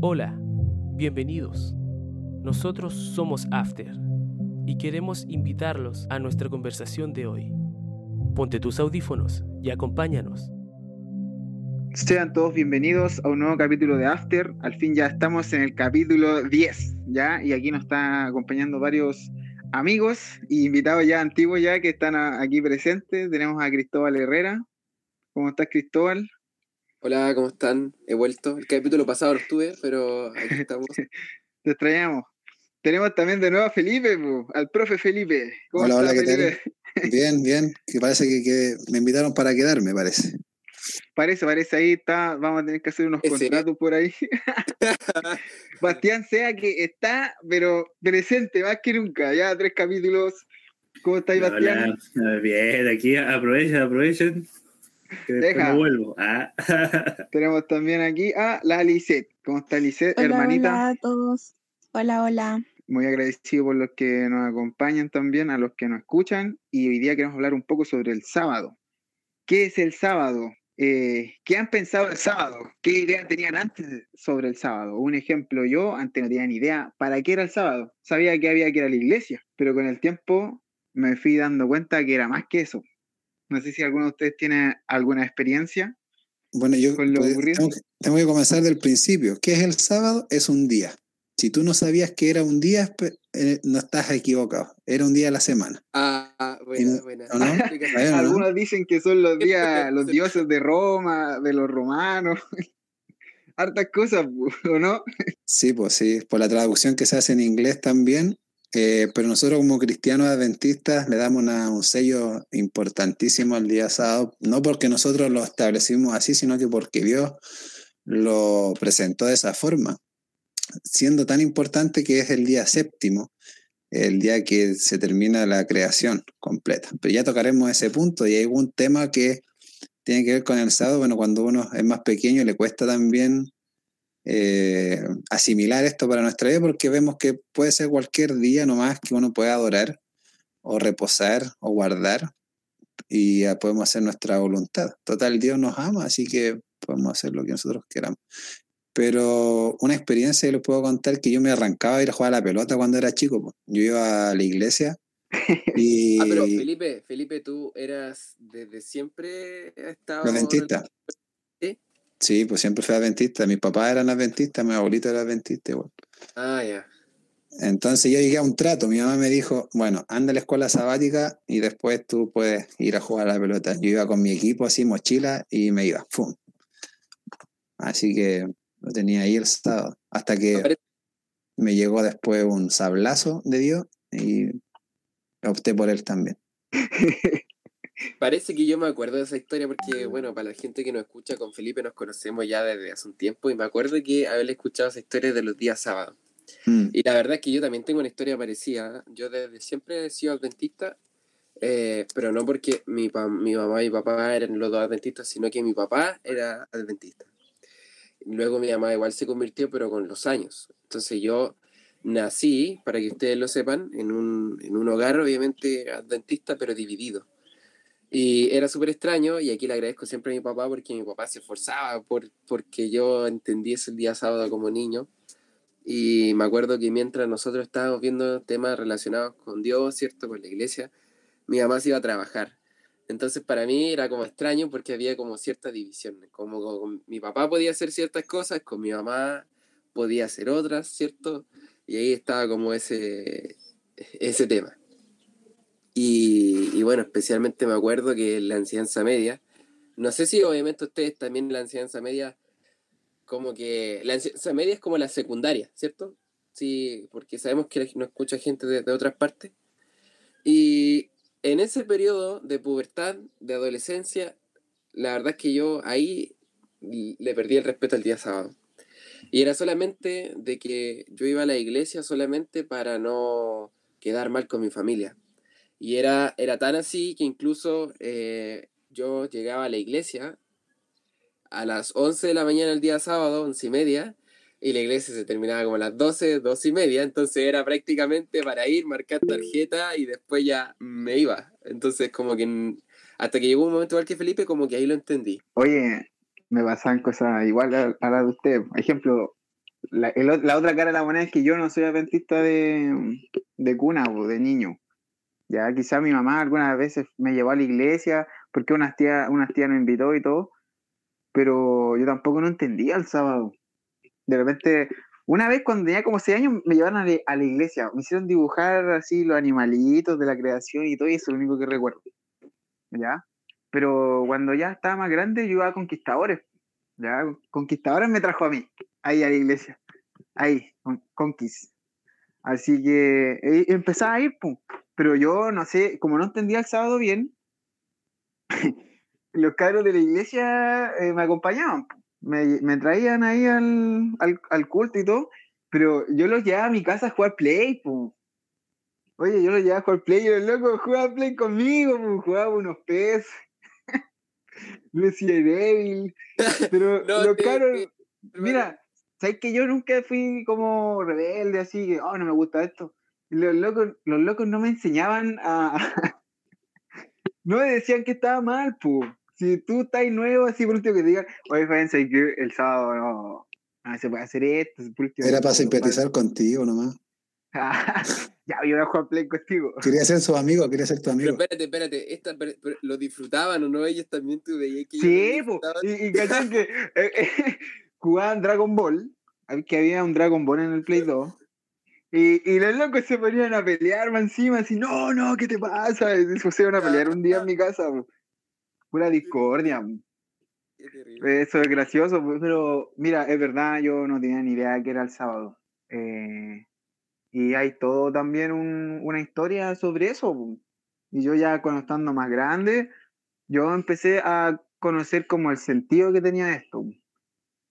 Hola, bienvenidos. Nosotros somos After y queremos invitarlos a nuestra conversación de hoy. Ponte tus audífonos y acompáñanos. Sean todos bienvenidos a un nuevo capítulo de After. Al fin ya estamos en el capítulo 10, ¿ya? Y aquí nos están acompañando varios amigos y invitados ya antiguos ya que están aquí presentes. Tenemos a Cristóbal Herrera. ¿Cómo estás, Cristóbal? Hola, ¿cómo están? He vuelto. El capítulo pasado lo estuve, pero aquí estamos. Te extrañamos. Tenemos también de nuevo a Felipe, po, al profe Felipe. ¿Cómo Hola, hola, estás, ¿qué tal? Felipe? Bien, bien. Que parece que, que me invitaron para quedarme, parece. Parece, parece ahí está. Vamos a tener que hacer unos Ese. contratos por ahí. Bastián sea que está, pero presente más que nunca. Ya tres capítulos. ¿Cómo estáis, Bastián? Hola, bien, aquí aprovechen, aprovechen. Que Deja. no vuelvo. Ah. Tenemos también aquí a la Lisette. ¿Cómo está Lisette, Hola, hermanita? hola a todos. Hola, hola. Muy agradecido por los que nos acompañan también, a los que nos escuchan. Y hoy día queremos hablar un poco sobre el sábado. ¿Qué es el sábado? Eh, ¿Qué han pensado del sábado? ¿Qué idea tenían antes sobre el sábado? Un ejemplo, yo antes no tenía ni idea para qué era el sábado. Sabía que había que ir a la iglesia, pero con el tiempo me fui dando cuenta que era más que eso. No sé si alguno de ustedes tiene alguna experiencia. Bueno, yo Con lo pues, ocurrido. tengo, que, tengo que comenzar del principio. ¿Qué es el sábado? Es un día. Si tú no sabías que era un día, eh, no estás equivocado. Era un día a la semana. Ah, buena, Y- buena. ¿o no? Bueno, ¿no? Algunos dicen que son los días, los dioses de Roma, de los romanos. Hartas cosas, ¿o no? Sí, pues sí, por la traducción que se hace en inglés también. Eh, pero nosotros como cristianos adventistas le damos una- un sello importantísimo al día sábado, no porque nosotros lo establecimos así, sino que porque Dios lo presentó de esa forma, siendo tan importante que es el día séptimo, el día que se termina la creación completa. Pero ya tocaremos ese punto y hay un tema que tiene que ver con el sábado. Bueno, cuando uno es más pequeño le cuesta también eh, asimilar esto para nuestra vida porque vemos que puede ser cualquier día nomás que uno pueda adorar o reposar o guardar y ya podemos hacer nuestra voluntad. Total, Dios nos ama, así que podemos hacer lo que nosotros queramos. Pero una experiencia que les puedo contar que yo me arrancaba a ir a jugar a la pelota cuando era chico. po. Yo iba a la iglesia y Ah, pero Felipe, Felipe, tú eras desde siempre estado. Sí, pues siempre fui adventista. Mis papás eran adventistas, mi abuelito era adventista igual. Ah, ya. Entonces yo llegué a un trato. Mi mamá me dijo, bueno, anda a la escuela sabática y después tú puedes ir a jugar a la pelota. Yo iba con mi equipo así, mochila, y me iba. ¡Fum! Así que lo tenía ahí el sábado. Hasta que me llegó después un sablazo de Dios y opté por él también. Parece que yo me acuerdo de esa historia porque, bueno, para la gente que nos escucha, con Felipe nos conocemos ya desde hace un tiempo y me acuerdo que haberle escuchado esa historia de los días sábados. Mm. Y la verdad es que yo también tengo una historia parecida. Yo desde siempre he sido adventista, eh, pero no porque mi, pa- mi mamá y mi papá eran los dos adventistas, sino que mi papá era adventista. Luego mi mamá igual se convirtió, pero con los años. Entonces yo nací, para que ustedes lo sepan, en un, en un hogar obviamente adventista, pero dividido. Y era súper extraño, y aquí le agradezco siempre a mi papá porque mi papá se esforzaba por, porque yo entendiese el día sábado como niño. Y me acuerdo que mientras nosotros estábamos viendo temas relacionados con Dios, ¿cierto? Con la iglesia, mi mamá se iba a trabajar. Entonces para mí era como extraño porque había como cierta división. Como, con mi papá podía hacer ciertas cosas, con mi mamá podía hacer otras, ¿cierto? Y ahí estaba como ese, ese tema. Y, y bueno, especialmente me acuerdo que la enseñanza media, no sé si obviamente ustedes también la enseñanza media como que la enseñanza media es como la secundaria, ¿cierto? Sí, porque sabemos que no escucha gente de, de otras partes. Y en ese periodo de pubertad, de adolescencia, la verdad es que yo ahí le perdí el respeto al día sábado. Y era solamente de que yo iba a la iglesia solamente para no quedar mal con mi familia. Y era, era tan así que incluso eh, yo llegaba a la iglesia a las 11 de la mañana el día sábado, 11 y media, y la iglesia se terminaba como a las 12, 12 y media, entonces era prácticamente para ir, marcar tarjeta y después ya me iba. Entonces como que hasta que llegó un momento igual que Felipe, como que ahí lo entendí. Oye, me pasan cosas igual a, a la de usted. Ejemplo, la, la otra cara de la moneda es que yo no soy adventista de, de cuna o de niño. Ya quizá mi mamá algunas veces me llevó a la iglesia porque unas tías unas tías me invitó y todo, pero yo tampoco no entendía el sábado. De repente, una vez cuando tenía como 6 años me llevaron a la, a la iglesia, me hicieron dibujar así los animalitos de la creación y todo, y eso es lo único que recuerdo. ¿Ya? Pero cuando ya estaba más grande yo iba a Conquistadores. ¿Ya? Conquistadores me trajo a mí, ahí a la iglesia. Ahí, con, Conquist. Así que eh, empezaba a ir, pum. Pero yo no sé, como no entendía el sábado bien, los cabros de la iglesia eh, me acompañaban, me, me traían ahí al, al, al culto y todo, pero yo los llevaba a mi casa a jugar play, po. Oye, yo los llevaba a jugar play y los locos jugaban play conmigo, po. jugaba unos pez. Resident Evil. Pero No los cabros, mira, sabes que yo nunca fui como rebelde, así que, oh, no me gusta esto. Los locos, los locos no me enseñaban a. no me decían que estaba mal, pu. Si tú estás nuevo, así por último que te digan, oye, fíjense que el sábado no, no se puede hacer esto. por último, Era para no, simpatizar contigo nomás. ya, yo voy a jugar play contigo. Quería ser su amigo, quería ser tu Pero amigo. espérate, espérate, esta, pero- pero ¿lo disfrutaban o no? Ellos también tú veías que Sí, po. Y, y que eh, eh, jugaban Dragon Ball, que había un Dragon Ball en el Play 2. Y, y los locos se ponían a pelear más encima, así, no, no, ¿qué te pasa? Y se pusieron a pelear un día en mi casa. Pura discordia. Eso es gracioso, pero mira, es verdad, yo no tenía ni idea que era el sábado. Eh, y hay todo también un- una historia sobre eso. Y yo ya cuando estando más grande, yo empecé a conocer como el sentido que tenía esto.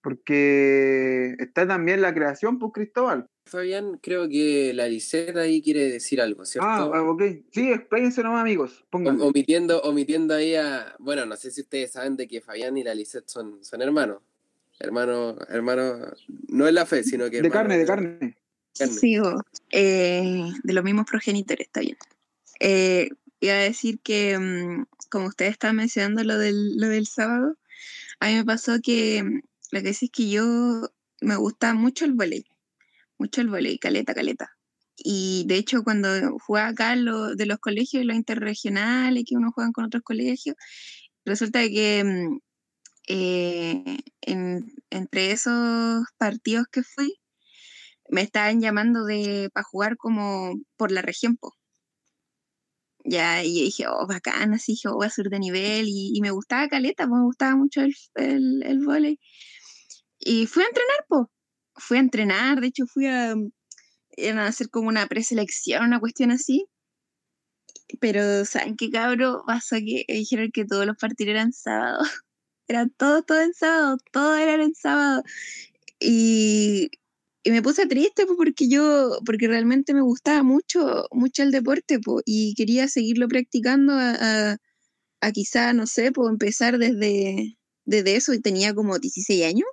Po. Porque está también la creación, pues Cristóbal. Fabián, creo que la Lisette ahí quiere decir algo, ¿cierto? Ah, ok. Sí, expláyense nomás, amigos. Omitiendo, omitiendo ahí a. Bueno, no sé si ustedes saben de que Fabián y la Lisette son, son hermanos. Hermanos, hermanos, no es la fe, sino que. De carne, de carne. bo. Eh, de los mismos progenitores, está bien. Eh, iba a decir que, mm, como ustedes estaban mencionando lo del, lo del sábado, a mí me pasó que mm, lo que sí es que yo me gusta mucho el volei, mucho el volei, caleta, caleta. Y de hecho, cuando jugaba acá lo- de los colegios, los interregionales, que uno juega con otros colegios, resulta que mm, eh, en- entre esos partidos que fui, me estaban llamando para jugar como por la región, po. Ya, y dije, oh, bacán, así dije, oh, voy a subir de nivel, y, me gustaba caleta, pues, me gustaba mucho el, el, el vóley. Y fui a entrenar, pues, fui a entrenar, de hecho fui a, iban a hacer como una preselección, una cuestión así. Pero, ¿saben qué cabro? Pasó que dijeron que todos los partidos eran sábado. Eran todos, todos en sábado, todos eran en sábado. Y, y me puse triste po, porque yo, porque realmente me gustaba mucho, mucho el deporte po, y quería seguirlo practicando a, a, a quizá, no sé, pues empezar desde, desde eso y tenía como 16 años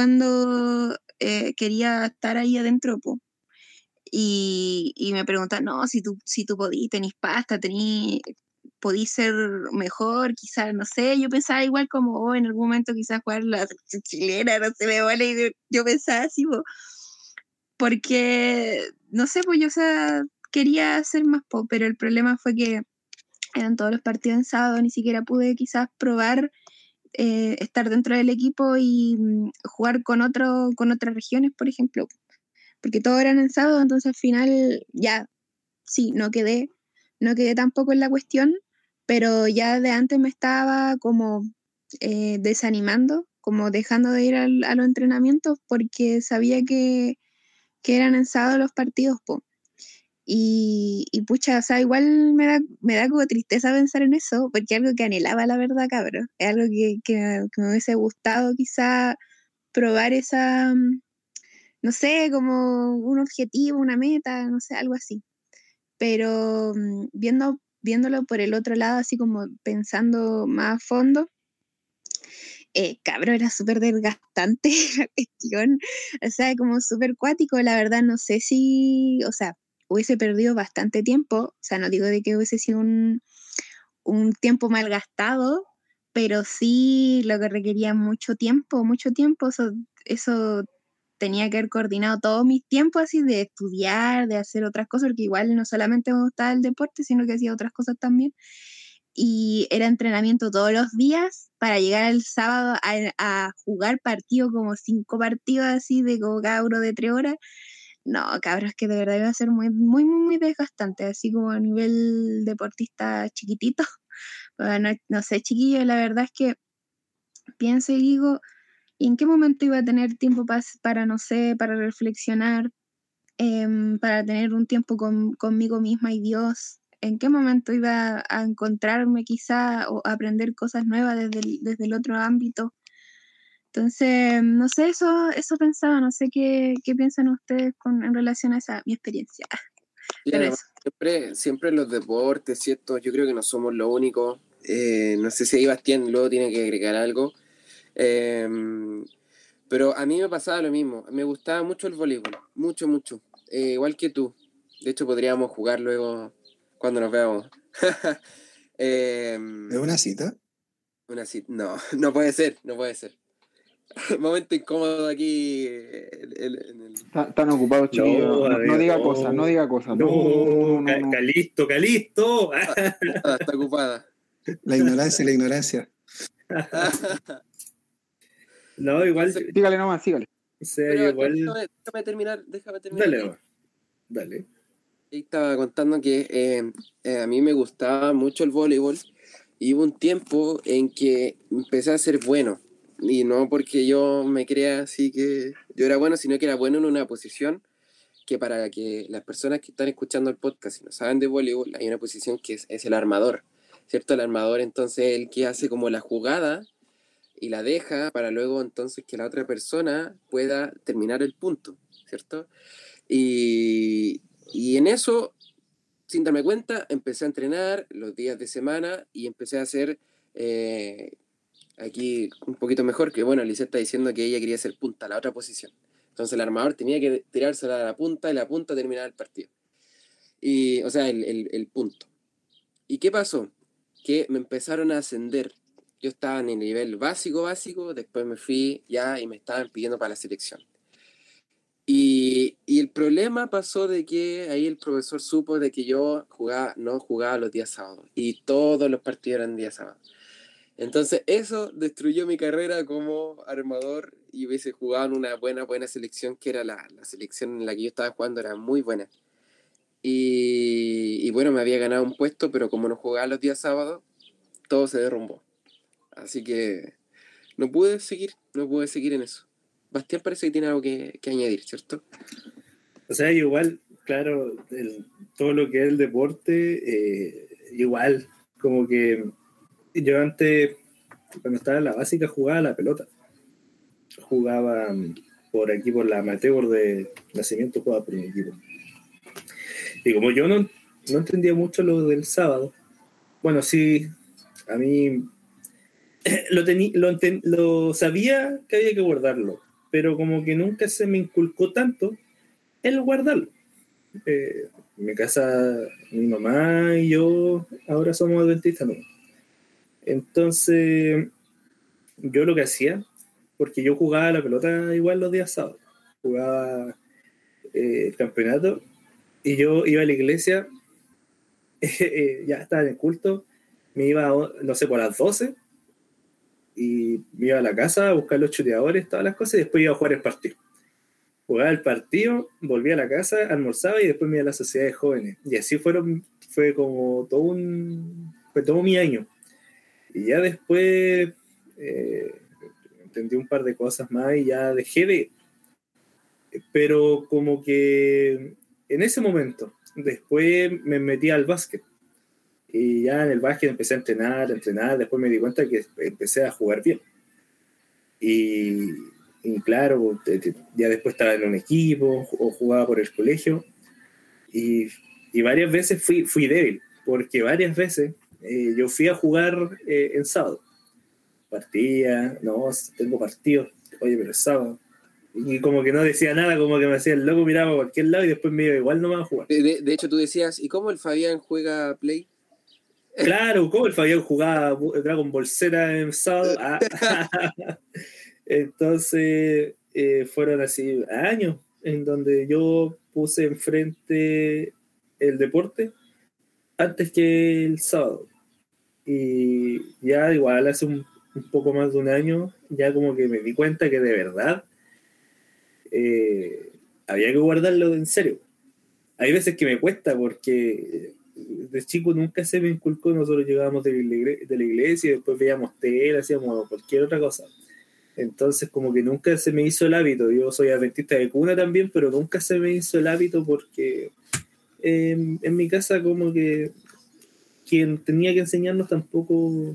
cuando eh, quería estar ahí adentro. po. Y, y me preguntan, no, si tú, si tú podís, tenís pasta, tenís, podís ser mejor, quizás, no sé, yo pensaba igual como, oh, en algún momento quizás jugar la chilena, no se me vale, yo, yo pensaba así, po. porque, no sé, pues yo, o sea, quería hacer más, po, pero el problema fue que eran todos los partidos en sábado, ni siquiera pude quizás probar eh, estar dentro del equipo y mm, jugar con, otro, con otras regiones, por ejemplo, porque todos eran en sábado, entonces al final ya, sí, no quedé, no quedé tampoco en la cuestión, pero ya de antes me estaba como eh, desanimando, como dejando de ir al- a los entrenamientos porque sabía que, que eran en sábado los partidos. Y, y pucha, o sea, igual me da, me da como tristeza pensar en eso, porque es algo que anhelaba, la verdad, cabrón. Es algo que, que, me hubiese gustado quizá probar esa, mm, no sé, como un objetivo, una meta, no sé, algo así. Pero mm, viendo, viéndolo por el otro lado, así como pensando más a fondo, eh, cabrón, era súper desgastante la cuestión, o sea, como súper cuático, la verdad, no sé si, o sea, hubiese perdido bastante tiempo, o sea, no digo de que hubiese sido un, un tiempo mal gastado, pero sí lo que requería mucho tiempo, mucho tiempo, eso, eso tenía que haber coordinado todos mis tiempos así de estudiar, de hacer otras cosas, porque igual no solamente me gustaba el deporte, sino que hacía otras cosas también. Y era entrenamiento todos los días para llegar el sábado a, jugar partidos como cinco partidos así de como cada uno de tres horas. No, cabros, que de verdad iba a ser muy, muy, muy, muy desgastante, así como a nivel deportista chiquitito. No sé, chiquillo, la verdad es que pienso y digo, ¿y en qué momento iba a tener tiempo para, para no sé, para reflexionar, em, para tener un tiempo con, conmigo misma y Dios? ¿En qué momento iba a encontrarme quizá o aprender cosas nuevas desde desde el otro ámbito? Entonces, no sé, eso, eso pensaba, no sé qué, qué piensan ustedes con, en relación a esa mi experiencia. Siempre, siempre los deportes, ¿cierto? Yo creo que no somos lo único. Eh, no sé si ahí Bastián luego tiene que agregar algo. Eh, pero a mí me pasaba lo mismo. Me gustaba mucho el voleibol. Mucho, mucho. Eh, igual que tú. De hecho, podríamos jugar luego cuando nos veamos. Eh, ¿Es una cita? una cita. No, no puede ser, no puede ser. Momento incómodo aquí en, en- en el, ocupados, chiquillos. No, diga no. cosas, no diga cosas. No, no, no, Ca- no. Calisto, Calisto. Ah, está ocupada. La ignorancia, la ignorancia. No, igual, Sígale nomás, sígale. o sea, Pero yo igual. déjame, déjame terminar, déjame terminar. Dale, dale. Y estaba contando que eh, eh, a mí me gustaba mucho el voleibol y hubo un tiempo en que empecé a ser bueno. Y no porque yo me crea así que yo era bueno, sino que era bueno en una posición que para que las personas que están escuchando el podcast y no saben de voleibol, hay una posición que es, es el armador, ¿cierto? El armador entonces el que hace como la jugada y la deja para luego entonces que la otra persona pueda terminar el punto, ¿cierto? Y, y en eso, sin darme cuenta, empecé a entrenar los días de semana y empecé a hacer eh, aquí un poquito mejor, que bueno, Alicia está diciendo que ella quería ser punta, la otra posición. Entonces el armador tenía que tirársela a la punta y la punta terminar el partido. Y, o sea, el, el- el punto. ¿Y qué pasó? Que me empezaron a ascender. Yo estaba en el nivel básico, básico, después me fui ya y me estaban pidiendo para la selección. Y, y el problema pasó de que ahí el profesor supo de que yo jugaba, no jugaba los días sábados y todos los partidos eran días sábados. Entonces eso destruyó mi carrera como armador y hubiese jugado en una buena, buena selección que era la, la selección en la que yo estaba jugando, era muy buena. Y, y bueno, me había ganado un puesto, pero como no jugaba los días sábados, todo se derrumbó. Así que no pude seguir, no pude seguir en eso. Bastián parece que tiene algo que, que añadir, ¿cierto? O sea, igual, claro, el- todo lo que es el deporte, eh, igual, como que yo antes, cuando estaba en la básica, jugaba la pelota. Jugaba mm, por aquí, por la amateur de nacimiento, jugaba por mi equipo. Y como yo no, no entendía mucho lo del sábado, bueno, sí, a mí lo, tení- lo, lo sabía que había que guardarlo, pero como que nunca se me inculcó tanto el guardarlo. Eh, en mi casa, mi mamá y yo ahora somos adventistas, ¿no? Entonces, yo lo que hacía, porque yo jugaba la pelota igual los días sábados, jugaba eh, el campeonato y yo iba a la iglesia, eh, ya estaba en el culto, me iba, no sé, por las 12 y me iba a la casa a buscar los chuteadores, todas las cosas, y después iba a jugar el partido jugaba el partido, volvía a la casa, almorzaba y después me iba a la sociedad de jóvenes. Y así fueron, fue como todo un, fue todo mi año. Y ya después eh, entendí un par de cosas más y ya dejé de... Pero como que en ese momento, después me metí al básquet. Y ya en el básquet empecé a entrenar, a entrenar, después me di cuenta que empecé a jugar bien. Y, y claro, ya después estaba en un equipo o jugaba por el colegio. Y, y varias veces fui, fui débil, porque varias veces eh, yo fui a jugar eh, en sábado. Partía, no, tengo partido, oye, pero es sábado. Y como que no decía nada, como que me hacía el loco, miraba a cualquier lado y después me iba igual no me a jugar. De, hecho, tú decías, ¿y cómo el Fabián juega Play? Claro, como el Fabián jugaba Dragon Ball Z en sábado. Ah. Entonces, eh, fueron así años en donde yo puse enfrente el deporte antes que el sábado. Y ya igual hace un, un poco más de un año, ya como que me di cuenta que de verdad eh, había que guardarlo en serio. Hay veces que me cuesta porque de chico nunca se me inculcó, nosotros llegábamos de la, iglesia, y después veíamos tele, hacíamos cualquier otra cosa. Entonces como que nunca se me hizo el hábito, yo soy adventista de cuna también, pero nunca se me hizo el hábito porque en mi casa como que quien tenía que enseñarnos tampoco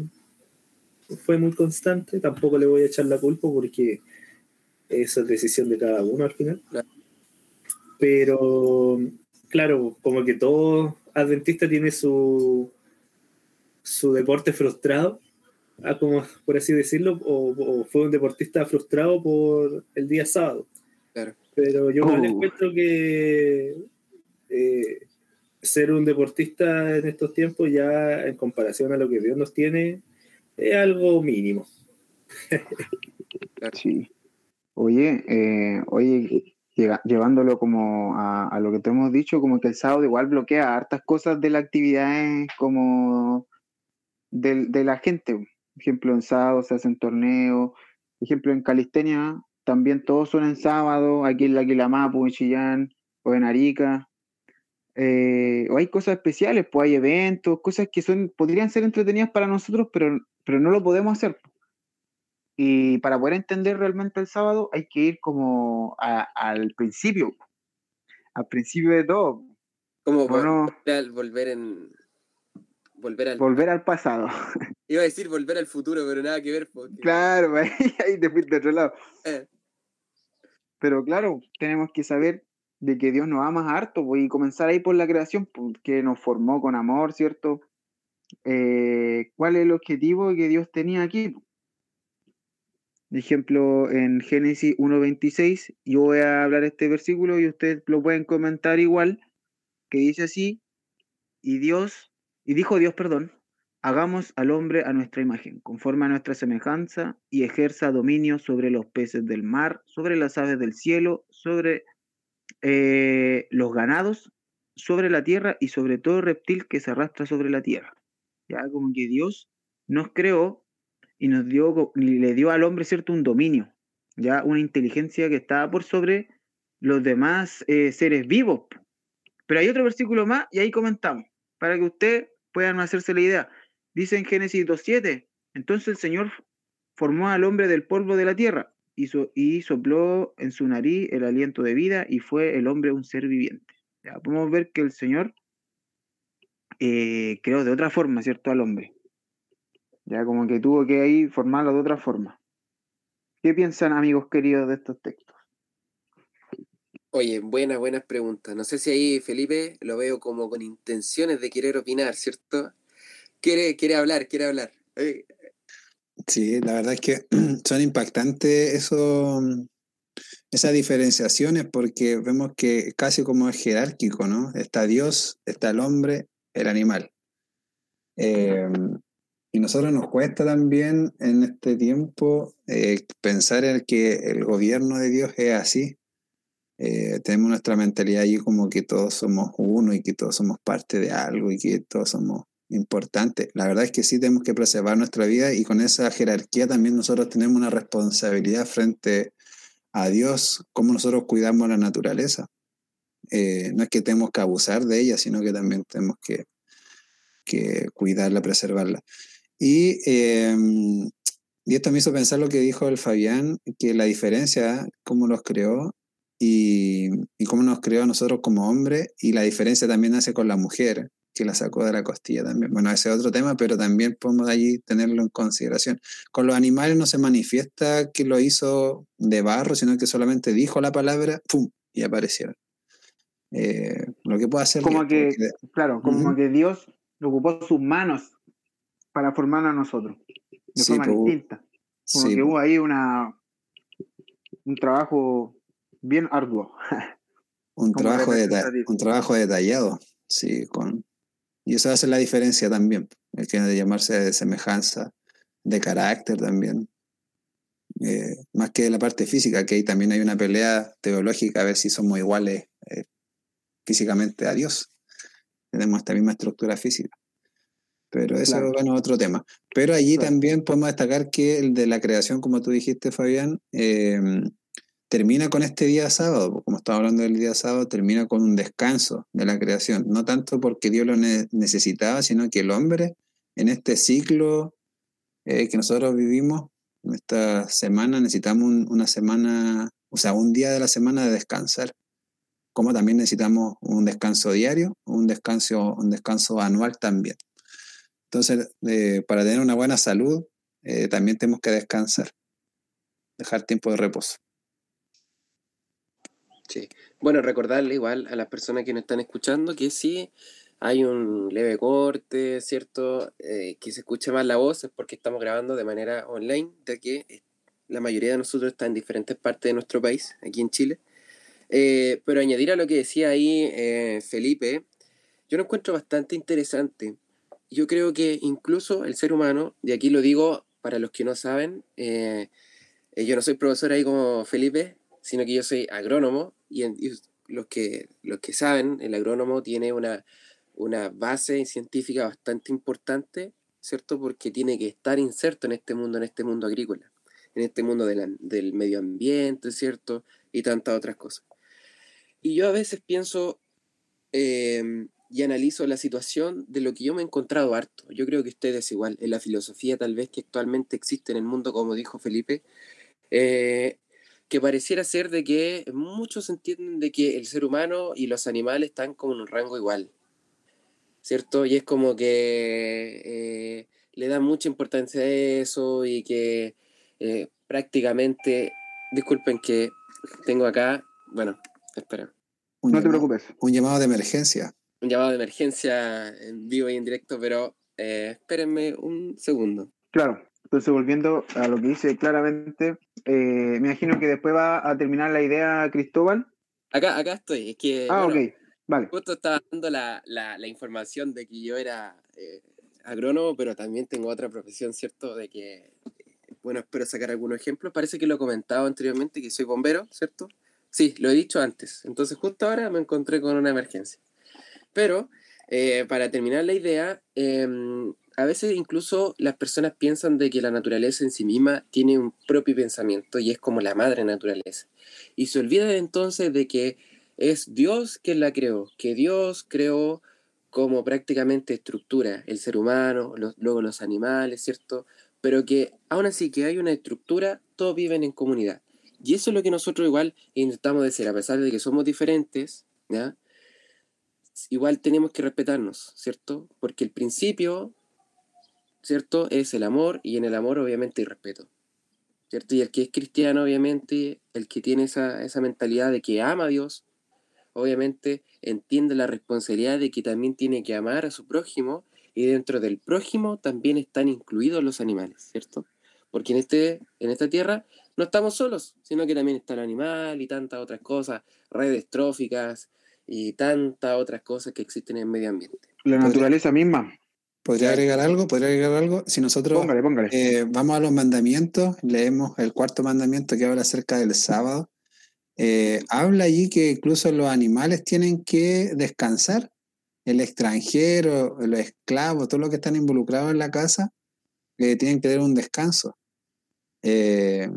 fue muy constante, tampoco le voy a echar la culpa porque eso es decisión de cada uno al final. Pero, claro, como que todo adventista tiene su, su deporte frustrado, ah, como por así decirlo, o, fue un deportista frustrado por el día sábado. Pero yo me oh. encuentro que eh, ser un deportista en estos tiempos ya en comparación a lo que Dios nos tiene es algo mínimo. sí. Oye, eh, oye, llevándolo como a, lo que te hemos dicho, como que el sábado igual bloquea hartas cosas de las actividades como de, la gente. Ejemplo, en sábado se hacen torneos. Ejemplo, en Calistenia también todos son en sábado, aquí en la Quilamapu, en Chillán o en Arica. Eh, o hay cosas especiales, pues hay eventos, cosas que son, podrían ser entretenidas para nosotros, pero, pero no lo podemos hacer. Y para poder entender realmente el sábado hay que ir como al principio, al principio de todo. Como volver en volver al volver al pasado. Iba a decir volver al futuro, pero nada que ver. Claro, ahí, fuiste de otro lado. Eh. Pero claro, tenemos que saber de que Dios nos ama harto pues, y comenzar ahí por la creación, porque nos formó con amor, ¿cierto? Eh, ¿Cuál es el objetivo que Dios tenía aquí? ejemplo, en Génesis 1.26, yo voy a hablar este versículo y ustedes lo pueden comentar igual, que dice así, y Dios, y dijo Dios, perdón, hagamos al hombre a nuestra imagen, conforme a nuestra semejanza, y ejerza dominio sobre los peces del mar, sobre las aves del cielo, sobre eh, los ganados, sobre la tierra y sobre todo reptil que se arrastra sobre la tierra. Ya como que Dios nos creó y nos dio, le dio al hombre, ¿cierto?, un dominio, ya una inteligencia que estaba por sobre los demás eh, seres vivos. Pero hay otro versículo más y ahí comentamos, para que usted puedan hacerse la idea. Dice en Génesis 2.7, entonces el Señor formó al hombre del polvo de la tierra y, y sopló en su nariz el aliento de vida y fue el hombre un ser viviente. Ya podemos ver que el Señor eh, creó de otra forma, ¿cierto?, al hombre. Ya como que tuvo que ahí formarlo de otra forma. ¿Qué piensan, amigos queridos, de estos textos? Oye, buenas, buenas preguntas. No sé si ahí Felipe lo veo como con intenciones de querer opinar, ¿cierto? Quiere, quiere hablar, quiere hablar. Sí, la verdad es que son impactantes eso, esas diferenciaciones porque vemos que casi como es jerárquico, ¿no? Está Dios, está el hombre, el animal. Eh, y nosotros nos cuesta también en este tiempo eh, pensar en que el gobierno de Dios es así. Eh, tenemos nuestra mentalidad allí como que todos somos uno y que todos somos parte de algo y que todos somos importantes. La verdad es que sí tenemos que preservar nuestra vida y con esa jerarquía también nosotros tenemos una responsabilidad frente a Dios, cómo nosotros cuidamos la naturaleza. Eh, no es que tenemos que abusar de ella, sino que también tenemos que, que cuidarla, preservarla. Y, em, y esto me hizo pensar lo que dijo el Fabián, que la diferencia, cómo los creó y, y cómo nos creó a nosotros como hombre, y la diferencia también hace con la mujer, que la sacó de la costilla también. Bueno, ese es otro tema, pero también podemos allí tenerlo en consideración. Con los animales no se manifiesta que lo hizo de barro, sino que solamente dijo la palabra, ¡pum! y aparecieron. Eh, lo que puede hacer. Como que, claro, como que Dios ocupó sus manos para formar a nosotros de forma pues, distinta. Como que hubo pues. ahí una un trabajo bien arduo. un, trabajo un trabajo detallado, sí, con, y eso hace la diferencia también, el que de llamarse de semejanza, de carácter también. eh, más que la parte física, que ahí también hay una pelea teológica a ver si somos iguales eh, físicamente a Dios. Tenemos esta misma estructura física. Pero eso Claro. es bueno, otro tema. Pero allí Claro. también podemos destacar que el de la creación, como tú dijiste, Fabián, eh, termina con este día sábado, como estamos hablando del día sábado, termina con un descanso de la creación. No tanto porque Dios lo ne- necesitaba, sino que el hombre en este ciclo eh, que nosotros vivimos, en esta semana, necesitamos un- una semana, o sea, un día de la semana de descansar. Como también necesitamos un descanso diario, un descanso, un descanso anual también. Entonces, para tener una buena salud, eh, también tenemos que descansar, dejar tiempo de reposo. Sí. Bueno, recordarle igual a las personas que nos están escuchando que sí hay un leve corte, ¿cierto? Eh, que se escuche más la voz es porque estamos grabando de manera online, ya que eh, la mayoría de nosotros está en diferentes partes de nuestro país, aquí en Chile. Eh, pero añadir a lo que decía ahí Felipe, yo lo encuentro bastante interesante. Yo creo que incluso el ser humano, y aquí lo digo para los que no saben, yo no soy profesor ahí como Felipe, sino que yo soy agrónomo y, en- y los, que, los que saben, el agrónomo tiene una, una base científica bastante importante, ¿cierto? Porque tiene que estar inserto en este mundo, en este mundo agrícola, en este mundo de la- del medio ambiente, ¿cierto? Y tantas otras cosas. Y yo a veces pienso eh, y analizo la situación de lo que yo me he encontrado harto. Yo creo que ustedes igual, en la filosofía tal vez que actualmente existe en el mundo, como dijo Felipe, eh, que pareciera ser de que muchos entienden de que el ser humano y los animales están como en un rango igual, ¿cierto? Y es como que eh, le dan mucha importancia a eso y que eh, prácticamente, disculpen que tengo acá, bueno, espera, Un No te llamado- preocupes. Un llamado de emergencia. un llamado de emergencia en vivo y en directo, pero eh, espérenme un segundo. Claro. Entonces, volviendo a lo que dice claramente, eh, me imagino que después va a terminar la idea Cristóbal. Acá, acá estoy, es que Ah, bueno, ok. Vale. justo estaba dando la, la- la información de que yo era eh, agrónomo, pero también tengo otra profesión, ¿cierto? De que, eh, bueno, espero sacar algunos ejemplos. Parece que lo he comentado anteriormente, que soy bombero, ¿cierto? Sí, lo he dicho antes. Entonces, justo ahora me encontré con una emergencia. Pero, eh, para terminar la idea, em, a veces incluso las personas piensan de que la naturaleza en sí misma tiene un propio pensamiento y es como la madre naturaleza. Y se olvidan entonces de que es Dios quien la creó, que Dios creó como prácticamente estructura el ser humano, los- luego los animales, ¿cierto? Pero que aún así que hay una estructura, todos viven en comunidad. Y eso es lo que nosotros igual intentamos decir, a pesar de que somos diferentes, ¿ya? Igual tenemos que respetarnos, ¿cierto? Porque el principio, ¿cierto? Es el amor y en el amor obviamente hay respeto. ¿cierto? Y el que es cristiano, obviamente, el que tiene esa, esa mentalidad de que ama a Dios, obviamente entiende la responsabilidad de que también tiene que amar a su prójimo y dentro del prójimo también están incluidos los animales, ¿cierto? Porque en, este, en esta tierra no estamos solos, sino que también está el animal y tantas otras cosas, redes tróficas y tantas otras cosas que existen en el medio ambiente. La naturaleza misma. ¿Podría agregar algo? ¿Podría agregar algo? Si nosotros Póngale, póngale. eh, vamos a los mandamientos, leemos el cuarto mandamiento que habla acerca del sábado. eh, habla allí que incluso los animales tienen que descansar. El extranjero, los esclavos, todo lo que están involucrados en la casa, eh, tienen que tener un descanso. Eh,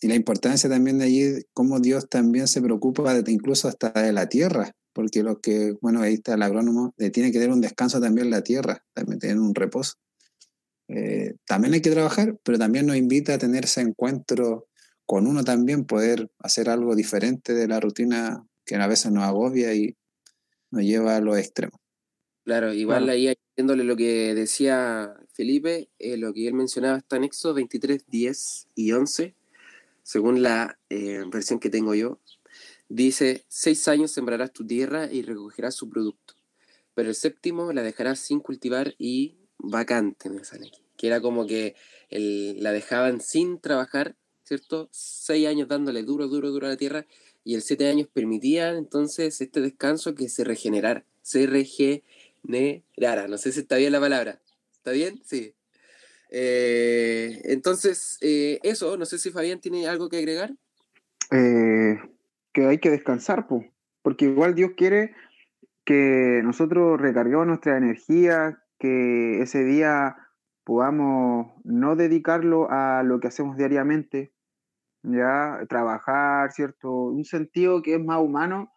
y la importancia también de allí, cómo Dios también se preocupa de, incluso hasta de la tierra, porque lo que, bueno, ahí está el agrónomo, eh, tiene que tener un descanso también la tierra, también tener un reposo. Eh, también hay que trabajar, pero también nos invita a tener ese encuentro con uno también, poder hacer algo diferente de la rutina que a veces nos agobia y nos lleva a los extremos. Claro, igual Claro. ahí haciéndole lo que decía Felipe, eh, lo que él mencionaba está en Éxodo 23, 10 y 11, según la eh, versión que tengo yo. Dice, seis años sembrarás tu tierra y recogerás su producto, pero el séptimo la dejarás sin cultivar y vacante, me sale aquí. Que era como que la dejaban sin trabajar, ¿cierto? Seis años dándole duro, duro, duro a la tierra y el siete años permitían entonces este descanso que se regenerara, se regenerara. No sé si está bien la palabra. ¿Está bien? Sí. Eh, entonces, eh, eso, no sé si Fabián tiene algo que agregar. Eh, que hay que descansar, po, porque igual Dios quiere que nosotros recarguemos nuestra energía, que ese día podamos no dedicarlo a lo que hacemos diariamente, ya trabajar, ¿cierto? Un sentido que es más humano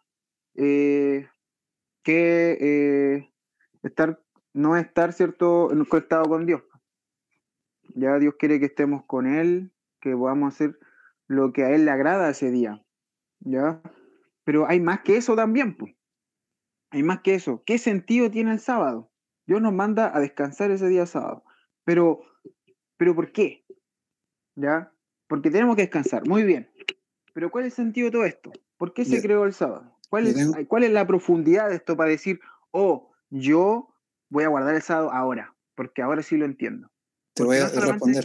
eh, que eh, estar, no estar, ¿cierto?, conectado con Dios. Ya Dios quiere que estemos con Él, que podamos hacer lo que a Él le agrada ese día, ¿ya? Pero hay más que eso también, pues. Hay más que eso. ¿Qué sentido tiene el sábado? Dios nos manda a descansar ese día sábado. Pero, pero ¿por qué? ¿Ya? Porque tenemos que descansar. Muy bien. Pero ¿cuál es el sentido de todo esto? ¿Por qué se creó el sábado? ¿Cuál es, ¿Cuál es la profundidad de esto para decir, oh, yo voy a guardar el sábado ahora? Porque ahora sí lo entiendo. Te voy a no solamente- responder.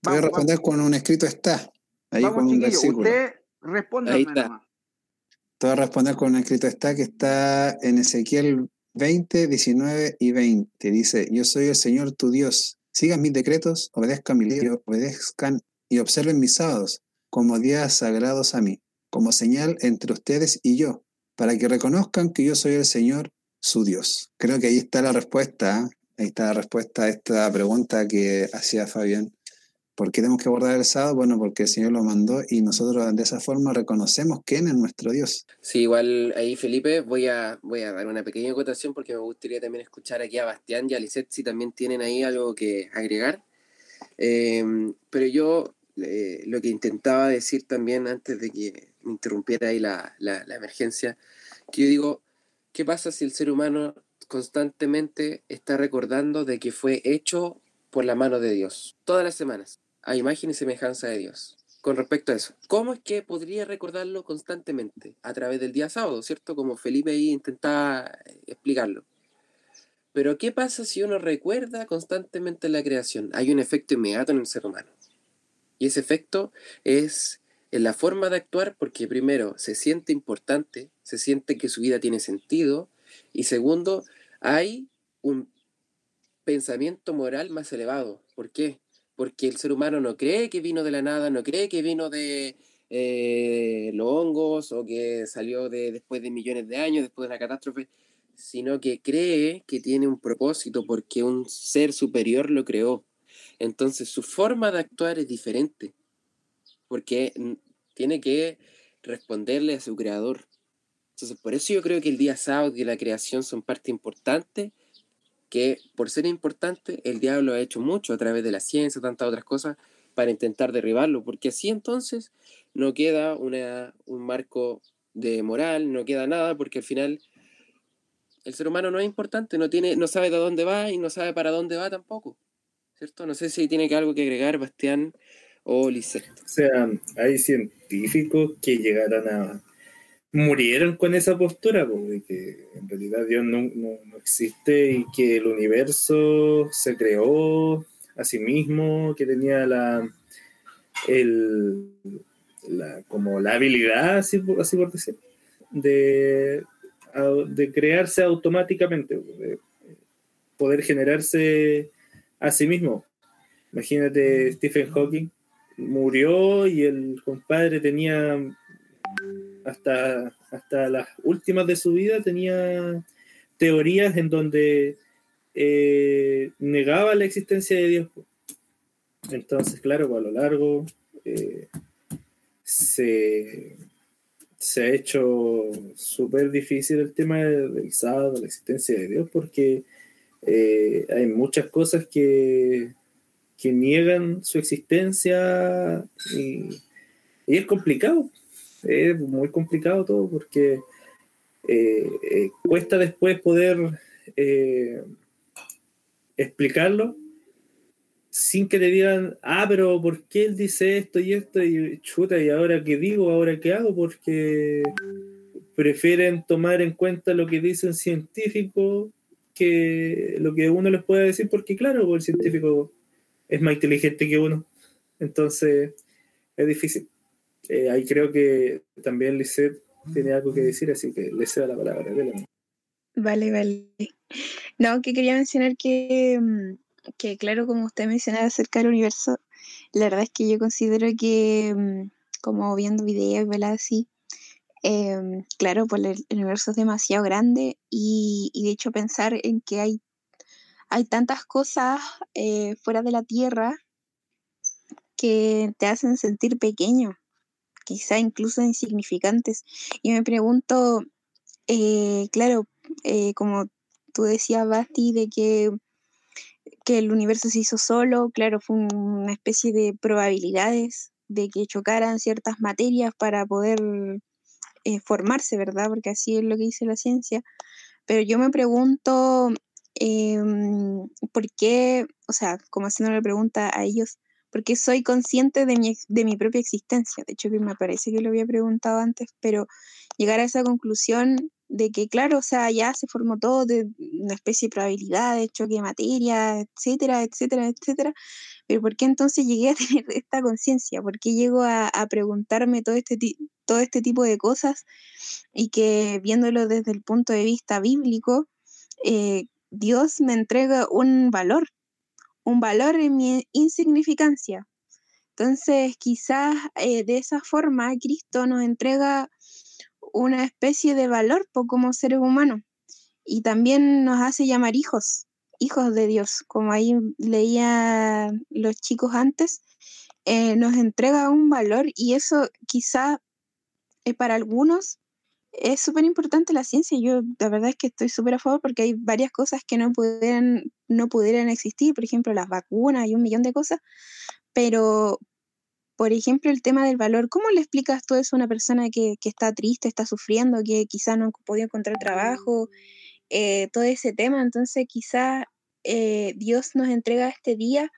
Te voy a Vamos, responder con un escrito está. Ahí Vamos, con un versículo. usted respóndame Ahí está. nomás. Te voy a responder con un escrito está que está en Ezequiel 20, 19 y 20. Dice, yo soy el Señor tu Dios. Sigan mis decretos, obedezcan mi ley, obedezcan y observen mis sábados como días sagrados a mí, como señal entre ustedes y yo, para que reconozcan que yo soy el Señor su Dios. Creo que ahí está la respuesta. ¿eh? Ahí está la respuesta a esta pregunta que hacía Fabián. ¿Por qué tenemos que guardar el sábado? Bueno, porque el Señor lo mandó y nosotros de esa forma reconocemos quién es nuestro Dios. Sí, igual ahí Felipe, voy a, voy a dar una pequeña acotación porque me gustaría también escuchar aquí a Bastián y a Lisette si también tienen ahí algo que agregar. Eh, pero yo eh, lo que intentaba decir también antes de que me interrumpiera ahí la, la, la emergencia, que yo digo, ¿qué pasa si el ser humano constantemente está recordando de que fue hecho por la mano de Dios todas las semanas, a imagen y semejanza de Dios? con respecto a eso. ¿Cómo es que podría recordarlo constantemente? A través del día sábado, ¿cierto? Como Felipe ahí intentaba eh, explicarlo. Pero ¿qué pasa si uno recuerda constantemente la creación? Hay un efecto inmediato en el ser humano. Y ese efecto es en la forma de actuar porque primero se siente importante, se siente que su vida tiene sentido y segundo, hay un pensamiento moral más elevado. ¿Por qué? Porque el ser humano no cree que vino de la nada, no cree que vino de eh, los hongos o que salió de, después de millones de años, después de una catástrofe, sino que cree que tiene un propósito porque un ser superior lo creó. Entonces su forma de actuar es diferente, porque tiene que responderle a su creador. Entonces por eso yo creo que el día sábado y la creación son parte importante que por ser importante el diablo ha hecho mucho a través de la ciencia, tantas otras cosas, para intentar derribarlo, porque así entonces no queda una, un marco de moral, no queda nada, porque al final el ser humano no es importante, no, tiene, no sabe de dónde va y no sabe para dónde va tampoco, ¿cierto? No sé si tiene que algo que agregar Bastián o Lisette. O sea, hay científicos que llegaron a. murieron con esa postura, pues, de que en realidad Dios no, no- no existe y que el universo se creó a sí mismo, que tenía la. El, la como la habilidad, así, por- así por decir, de, de crearse automáticamente, de poder generarse a sí mismo. Imagínate Stephen Hawking, murió y el compadre tenía hasta, hasta las últimas de su vida tenía teorías en donde eh, negaba la existencia de Dios. Entonces, claro, pues, a lo largo eh, se, se ha hecho súper difícil el tema del sábado, la existencia de Dios, porque eh, hay muchas cosas que, que niegan su existencia y es complicado, es muy complicado todo porque eh, eh, cuesta después poder eh, explicarlo sin que te digan, ah, pero ¿por qué él dice esto y esto? Y chuta, ¿y ahora qué digo? ¿Ahora qué hago? Porque prefieren tomar en cuenta lo que dice un científico que lo que uno les puede decir, porque claro, el científico es más inteligente que uno. Entonces, es difícil. Eh, ahí creo que también Lisette tiene algo que decir, así que le cedo la palabra. Vale, vale. No, que quería mencionar que mm, que claro, como usted mencionaba acerca del universo, la verdad es que yo considero que, mm, como viendo videos y así, em, claro, pues el, universo es demasiado grande y, de hecho pensar en que hay, hay tantas cosas eh, fuera de la Tierra que te hacen sentir pequeño, quizá incluso insignificantes. Y me pregunto, eh, claro, eh, como tú decías, Basti, de que que el universo se hizo solo, claro, fue una especie de probabilidades de que chocaran ciertas materias para poder eh, formarse, ¿verdad? Porque así es lo que dice la ciencia. Pero yo me pregunto, em, ¿por qué, o sea, como haciendo la pregunta a ellos, ¿por qué soy consciente de mi, de mi propia existencia? De hecho, que me parece que lo había preguntado antes, pero llegar a esa conclusión de que, claro, o sea, ya se formó todo de una especie de probabilidad, de choque de materia, etcétera, etcétera, etcétera. Pero ¿por qué entonces llegué a tener esta conciencia? ¿Por qué llego a, preguntarme todo este, todo este tipo de cosas y que viéndolo desde el punto de vista bíblico, eh, Dios me entrega un valor, un valor en mi insignificancia? Entonces, quizás eh, de esa forma Cristo nos entrega una especie de valor como seres humanos y también nos hace llamar hijos, hijos de Dios, como ahí leía los chicos antes, eh, nos entrega un valor y eso quizá eh, para algunos es súper importante la ciencia. Yo la verdad es que estoy súper a favor porque hay varias cosas que no pudieran, no pudieran existir, por ejemplo las vacunas y un millón de cosas, pero, por ejemplo, el tema del valor, ¿cómo le explicas tú eso a una persona que, está triste, está sufriendo, que quizás no ha encontrar trabajo, eh, todo ese tema? Entonces, quizás eh, Dios nos entrega este día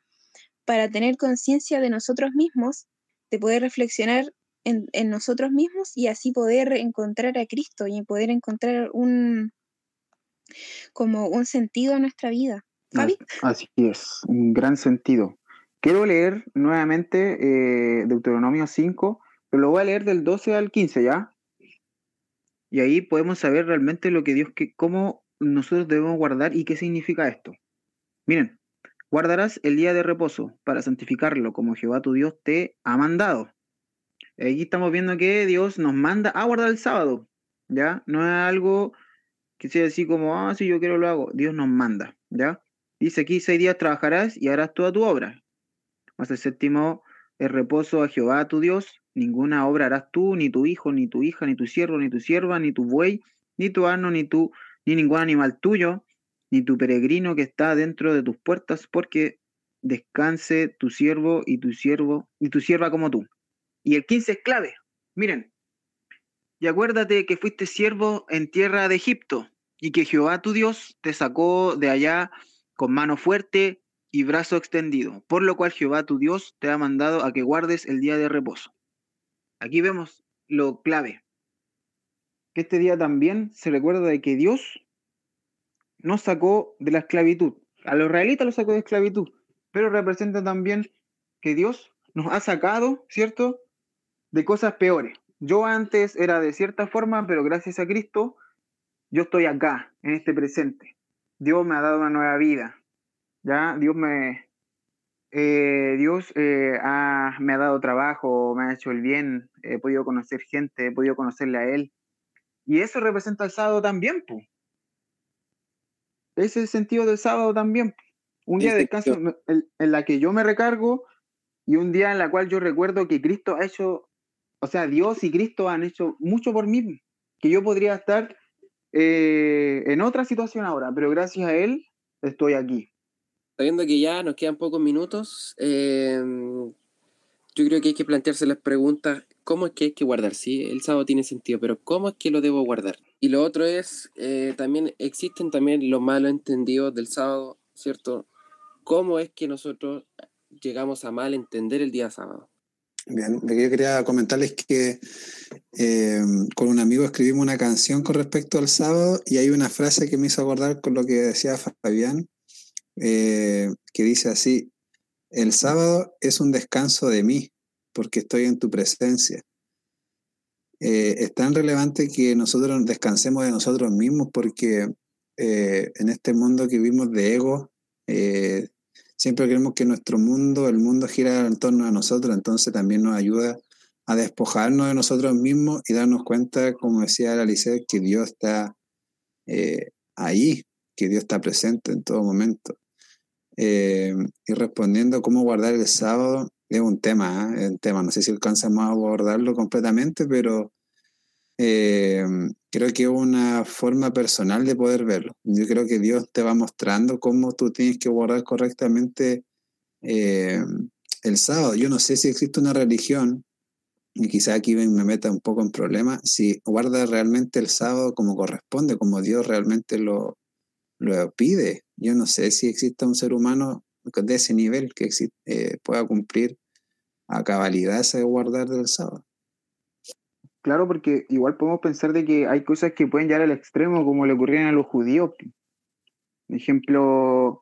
para tener conciencia de nosotros mismos, de poder reflexionar en, nosotros mismos y así poder encontrar a Cristo y poder encontrar un como un sentido a nuestra vida. Fabi. Así es, un gran sentido. Quiero leer nuevamente eh, Deuteronomio 5, pero lo voy a leer del 12 al 15, ¿ya? Y ahí podemos saber realmente lo que Dios, que, cómo nosotros debemos guardar y qué significa esto. Miren, guardarás el día de reposo para santificarlo como Jehová tu Dios te ha mandado. Aquí estamos viendo que Dios nos manda a guardar el sábado, ¿ya? No es algo que sea así como, ah, si yo quiero lo hago. Dios nos manda, ¿ya? Dice aquí, seis días trabajarás y harás toda tu obra. Más el séptimo es reposo a Jehová tu Dios. Ninguna obra harás tú, ni tu hijo, ni tu hija, ni tu siervo, ni tu sierva, ni tu buey, ni tu asno, ni tu, ni ningún animal tuyo, ni tu peregrino que está dentro de tus puertas, porque descanse tu siervo y tu siervo y tu sierva como tú. Y el 15 es clave. Miren, y acuérdate que fuiste siervo en tierra de Egipto y que Jehová tu Dios te sacó de allá con mano fuerte y brazo extendido, por lo cual Jehová tu Dios te ha mandado a que guardes el día de reposo. Aquí vemos lo clave, que este día también se recuerda de que Dios nos sacó de la esclavitud. A los israelitas los sacó de esclavitud, pero representa también que Dios nos ha sacado, ¿cierto?, de cosas peores. Yo antes era de cierta forma, pero gracias a Cristo, yo estoy acá, en este presente. Dios me ha dado una nueva vida. Ya, Dios me, eh, Dios eh, me ha dado trabajo, me ha hecho el bien, he podido conocer gente, he podido conocerle a Él. Y eso representa el sábado también, pues. Ese es el sentido del sábado también. Un día de descanso en, en, la que yo me recargo y un día en la cual yo recuerdo que Cristo ha hecho, o sea, Dios y Cristo han hecho mucho por mí, que yo podría estar eh, en otra situación ahora, pero gracias a Él estoy aquí sabiendo que ya nos quedan pocos minutos, eh, yo creo que hay que plantearse las preguntas, ¿cómo es que hay que guardar? Sí, el sábado tiene sentido, pero ¿cómo es que lo debo guardar? Y lo otro es, eh, también existen también los malos entendidos del sábado, ¿cierto? ¿Cómo es que nosotros llegamos a mal entender el día sábado? Bien, yo quería comentarles que eh, con un amigo escribimos una canción con respecto al sábado y hay una frase que me hizo acordar con lo que decía Fabián, eh, que dice así, el sábado es un descanso de mí, porque estoy en tu presencia. Eh, es tan relevante que nosotros descansemos de nosotros mismos, porque en este mundo que vivimos de ego, siempre creemos que nuestro mundo, el mundo gira en torno a nosotros, entonces también nos ayuda a despojarnos de nosotros mismos y darnos cuenta, como decía la Alice, que Dios está eh, ahí, que Dios está presente en todo momento. Eh, y respondiendo cómo guardar el sábado, es un tema, ¿eh? es un tema, no sé si alcanzamos a abordarlo completamente, pero creo que es una forma personal de poder verlo. Yo creo que Dios te va mostrando cómo tú tienes que guardar correctamente el sábado. Yo no sé si existe una religión y quizá aquí me meta un poco en problema, si guarda realmente el sábado como corresponde, como Dios realmente lo, lo pide. Yo no sé si exista un ser humano de ese nivel que eh, pueda cumplir a cabalidad ese guardar del sábado. Claro, porque igual podemos pensar de que hay cosas que pueden llegar al extremo, como le ocurrían a los judíos. Por ejemplo,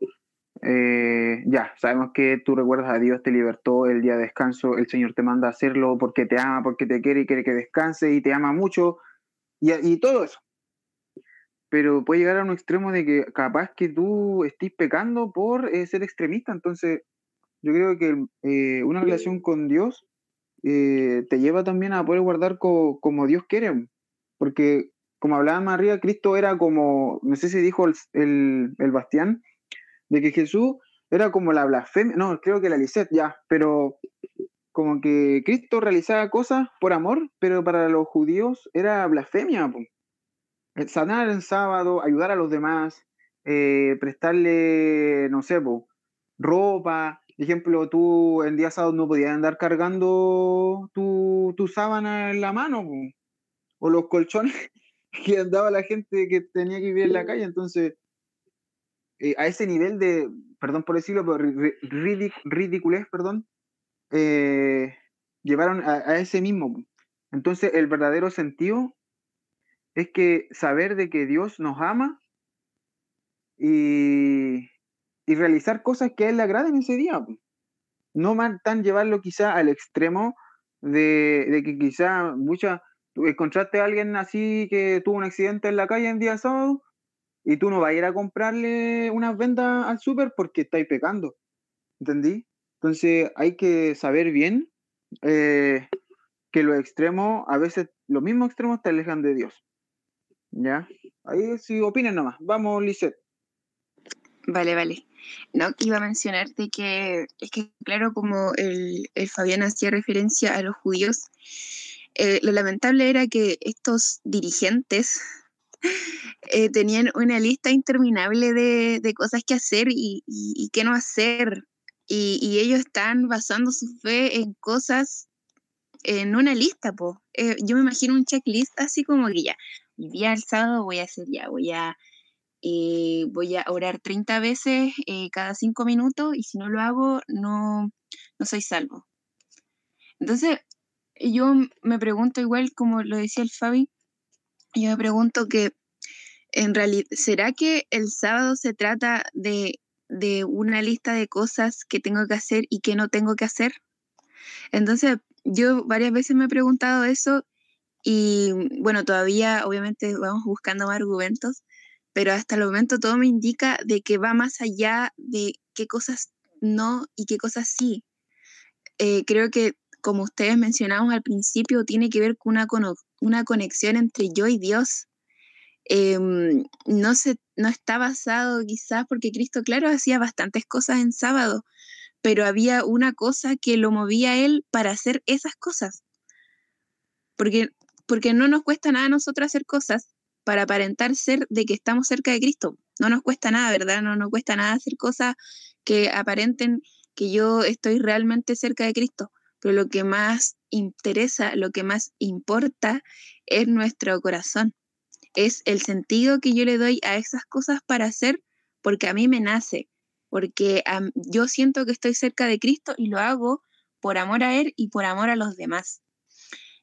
eh, ya, sabemos que tú recuerdas a Dios, te libertó el día de descanso, el Señor te manda a hacerlo porque te ama, porque te quiere y quiere que descanse y te ama mucho y, todo eso. Pero puede llegar a un extremo de que capaz que tú estés pecando por eh, ser extremista. Entonces, yo creo que eh, una relación con Dios te lleva también a poder guardar como Dios quiere. Porque, como hablaba María, Cristo era como, no sé si dijo el, el, el Bastián, de que Jesús era como la blasfemia, no, creo que la Lisette ya, pero como que Cristo realizaba cosas por amor, pero para los judíos era blasfemia. Sanar en sábado, ayudar a los demás, eh, prestarle, no sé, ropa. Ejemplo, tú en día sábado no podías andar cargando tu, tu sábana en la mano, o los colchones que andaba la gente que tenía que vivir en la calle. Entonces, eh, a ese nivel de, perdón por decirlo, pero ridiculez, perdón, eh, llevaron a, ese mismo. Entonces, el verdadero sentido es que saber de que Dios nos ama y, realizar cosas que a Él le agraden ese día. No tan llevarlo quizá al extremo de, de que quizá mucha, encontraste a alguien así que tuvo un accidente en la calle en día sábado y tú no vas a ir a comprarle unas vendas al súper porque estáis pecando. ¿Entendí? Entonces hay que saber bien eh, que los extremos, a veces los mismos extremos te alejan de Dios. ¿Ya? Ahí sí opinen nomás. Vamos, Lisette. Vale, vale. No, iba a mencionarte que es que, claro, como el, Fabián hacía referencia a los judíos, eh, lo lamentable era que estos dirigentes eh, tenían una lista interminable de, cosas que hacer y, y, qué no hacer. Y, ellos están basando su fe en cosas, en una lista, po. Eh, yo me imagino un checklist así como que ya, el día del sábado voy a hacer ya, voy a, eh, voy a orar 30 veces cada 5 minutos y si no lo hago, no, no soy salvo. Entonces, yo me pregunto igual, como lo decía el Fabi, yo me pregunto que en realidad, ¿será que el sábado se trata de, una lista de cosas que tengo que hacer y que no tengo que hacer? Entonces, yo varias veces me he preguntado eso y bueno, todavía obviamente vamos buscando más argumentos, pero hasta el momento todo me indica de que va más allá de qué cosas no y qué cosas sí. Eh, creo que, como ustedes mencionaban al principio, tiene que ver con una, una conexión entre yo y Dios. Em, no, se, no está basado quizás porque Cristo, claro, hacía bastantes cosas en sábado, pero había una cosa que lo movía a él para hacer esas cosas. Porque, porque no nos cuesta nada a nosotros hacer cosas para aparentar ser de que estamos cerca de Cristo. No nos cuesta nada, ¿verdad? No nos cuesta nada hacer cosas que aparenten que yo estoy realmente cerca de Cristo. Pero lo que más interesa, lo que más importa es nuestro corazón es el sentido que yo le doy a esas cosas para hacer porque a mí me nace, porque yo siento que estoy cerca de Cristo y lo hago por amor a Él y por amor a los demás.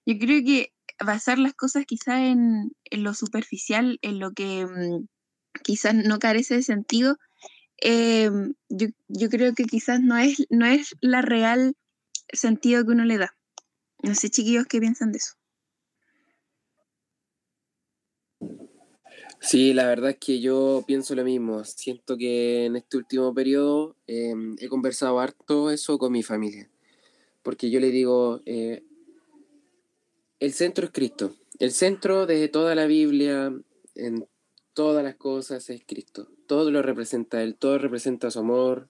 Yo creo que basar las cosas quizás en, lo superficial, en lo que mm, quizás no carece de sentido, em, yo, yo, creo que quizás no es, no es la real sentido que uno le da. No sé, chiquillos, qué piensan de eso. Sí, la verdad es que yo pienso lo mismo. Siento que en este último periodo eh, he conversado harto eso con mi familia. Porque yo le digo, eh, el centro es Cristo. El centro de toda la Biblia, en todas las cosas, es Cristo. Todo lo representa Él, todo representa su amor,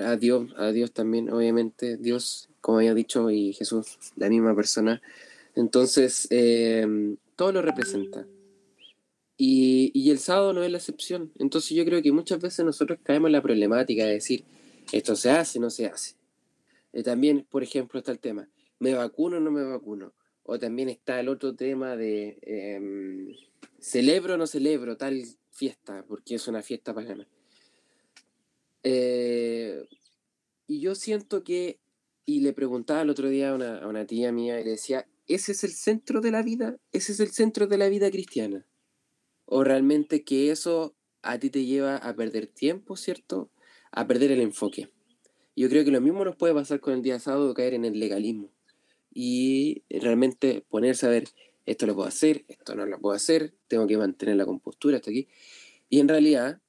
a Dios, a Dios también, obviamente. Dios, como había dicho, y Jesús, la misma persona. Entonces, eh, todo lo representa. Y, y, el sábado no es la excepción. Entonces yo creo que muchas veces nosotros caemos en la problemática de decir, esto se hace, no se hace. Eh, también, por ejemplo, está el tema, ¿me vacuno o no me vacuno? O también está el otro tema de, eh, ¿celebro o no celebro tal fiesta? Porque es una fiesta pagana. Eh, y yo siento que, y le preguntaba el otro día a una, a una tía mía y le decía, ¿ese es el centro de la vida? ¿Ese es el centro de la vida cristiana? o realmente que eso a ti te lleva a perder tiempo, ¿cierto? A perder el enfoque. Yo creo que lo mismo nos puede pasar con el día sábado, caer en el legalismo y realmente ponerse a ver, esto lo puedo hacer, esto no lo puedo hacer, tengo que mantener la compostura hasta aquí. Y en realidad,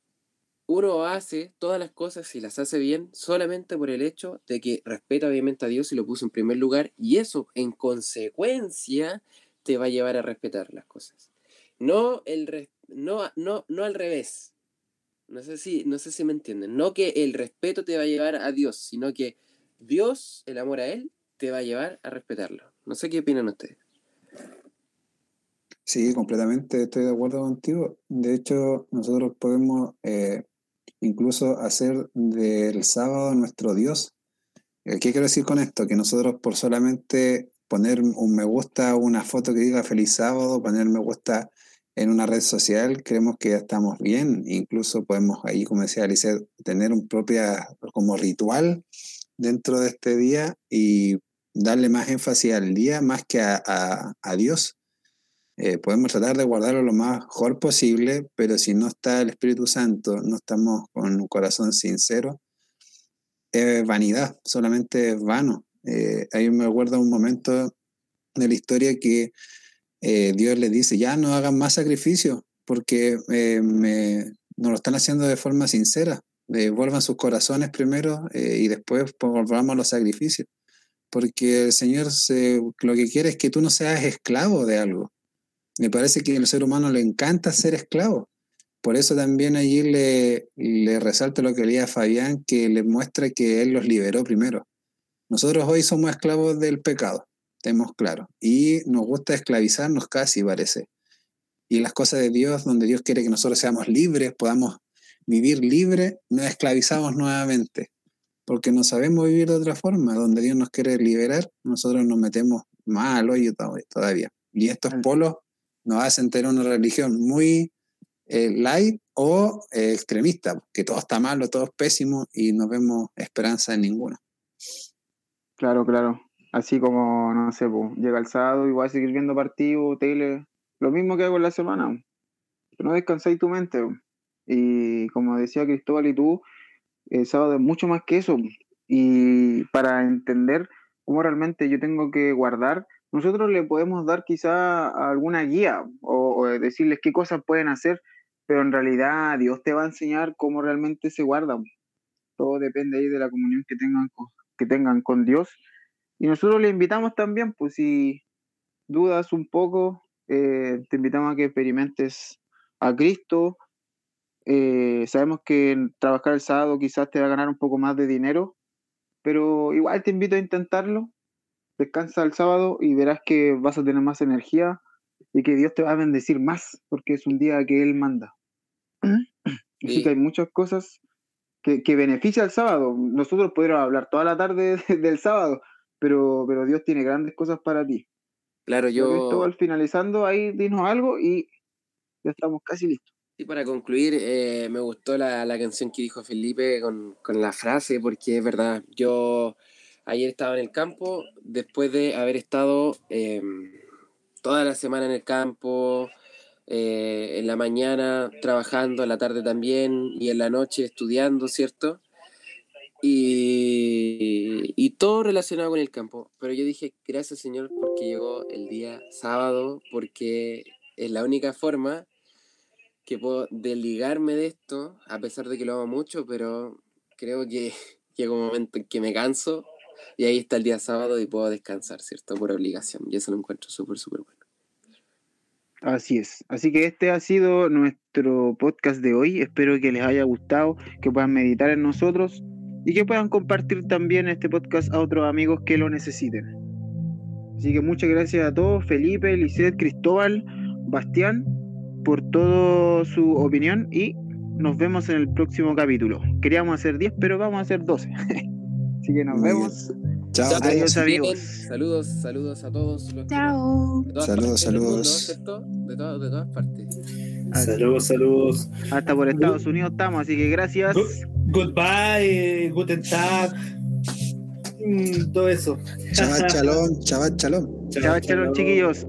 uno hace todas las cosas y las hace bien solamente por el hecho de que respeta obviamente a Dios y lo puso en primer lugar y eso en consecuencia te va a llevar a respetar las cosas. No, el no, no, no al revés. No sé, si, no sé si me entienden. No que el respeto te va a llevar a Dios, sino que Dios, el amor a Él, te va a llevar a respetarlo. No sé qué opinan ustedes. Sí, completamente estoy de acuerdo contigo. De hecho, nosotros podemos eh, incluso hacer del sábado nuestro Dios. ¿Qué quiero decir con esto? Que nosotros por solamente poner un me gusta una foto que diga feliz sábado, poner me gusta en una red social, creemos que ya estamos bien. Incluso podemos ahí, como decía Alice, tener un propio como ritual dentro de este día y darle más énfasis al día más que a, a, Dios. Eh, podemos tratar de guardarlo lo mejor posible, pero si no está el Espíritu Santo, no estamos con un corazón sincero, es vanidad, solamente es vano. Eh, ahí me acuerdo un momento de la historia que eh, Dios les dice, ya no hagan más sacrificios porque eh, me, no lo están haciendo de forma sincera. Devuelvan sus corazones primero eh, y después volvamos los sacrificios. Porque el Señor se, lo que quiere es que tú no seas esclavo de algo. Me parece que al ser humano le encanta ser esclavo. Por eso también allí le, le resalta lo que leía Fabián, que le muestra que Él los liberó primero. Nosotros hoy somos esclavos del pecado estemos claros. Y nos gusta esclavizarnos casi, parece. Y las cosas de Dios, donde Dios quiere que nosotros seamos libres, podamos vivir libre, nos esclavizamos nuevamente. Porque no sabemos vivir de otra forma. Donde Dios nos quiere liberar, nosotros nos metemos más al hoyo todavía. Y estos polos nos hacen tener una religión muy eh, light o eh, extremista, que todo está malo, todo es pésimo y no vemos esperanza en ninguna. Claro, claro. Así como, no sé, pues, llega el sábado y voy a seguir viendo partidos, tele, lo mismo que hago en la semana. No descansáis tu mente. Y como decía Cristóbal y tú, el sábado es mucho más que eso. Y para entender cómo realmente yo tengo que guardar, nosotros le podemos dar quizá alguna guía o, o decirles qué cosas pueden hacer, pero en realidad Dios te va a enseñar cómo realmente se guarda. Todo depende ahí de la comunión que tengan que tengan con Dios y nosotros le invitamos también, pues si dudas un poco, eh, te invitamos a que experimentes a Cristo. Eh, sabemos que trabajar el sábado quizás te va a ganar un poco más de dinero, pero igual te invito a intentarlo. Descansa el sábado y verás que vas a tener más energía y que Dios te va a bendecir más, porque es un día que Él manda. Así que hay muchas cosas que, que benefician al sábado. Nosotros podríamos hablar toda la tarde del sábado, pero, pero Dios tiene grandes cosas para ti. Claro, yo... al finalizando, ahí dinos algo y ya estamos casi listos. Para concluir, eh, me gustó la, canción que dijo Felipe con, la frase, porque es verdad, yo ayer estaba en el campo, después de haber estado eh, toda la semana en el campo, eh, en la mañana trabajando, en la tarde también, y en la noche estudiando, ¿cierto? Y, todo relacionado con el campo. Pero yo dije, gracias Señor porque llegó el día sábado, porque es la única forma puedo desligarme de esto, a pesar de que lo amo mucho, pero creo que llega un momento en que me canso y ahí está el día sábado y puedo descansar, ¿cierto? Por obligación. Y eso lo encuentro súper, súper bueno. Así es. Así que este ha sido nuestro podcast de hoy. Espero que les haya gustado, que puedan meditar en nosotros y que puedan compartir también este podcast a otros amigos que lo necesiten. Así que muchas gracias a todos, Felipe, Lisette, Cristóbal, Bastián, por toda su opinión y nos vemos en el próximo capítulo. Queríamos hacer 10, pero vamos a hacer 12. Así que nos Muy vemos. Chao. Ya, Adiós, bien. amigos. Saludos, saludos a todos. Los Chao. nos- de todas Saludos, mundo, saludos. De, to- de todas partes. Saludos, saludos. Hasta por Estados Unidos estamos, así que gracias. Goodbye, Guten Tag. Mm, todo eso. Chaval, chalón, chaval, chalón. Chao, chao, chiquillos.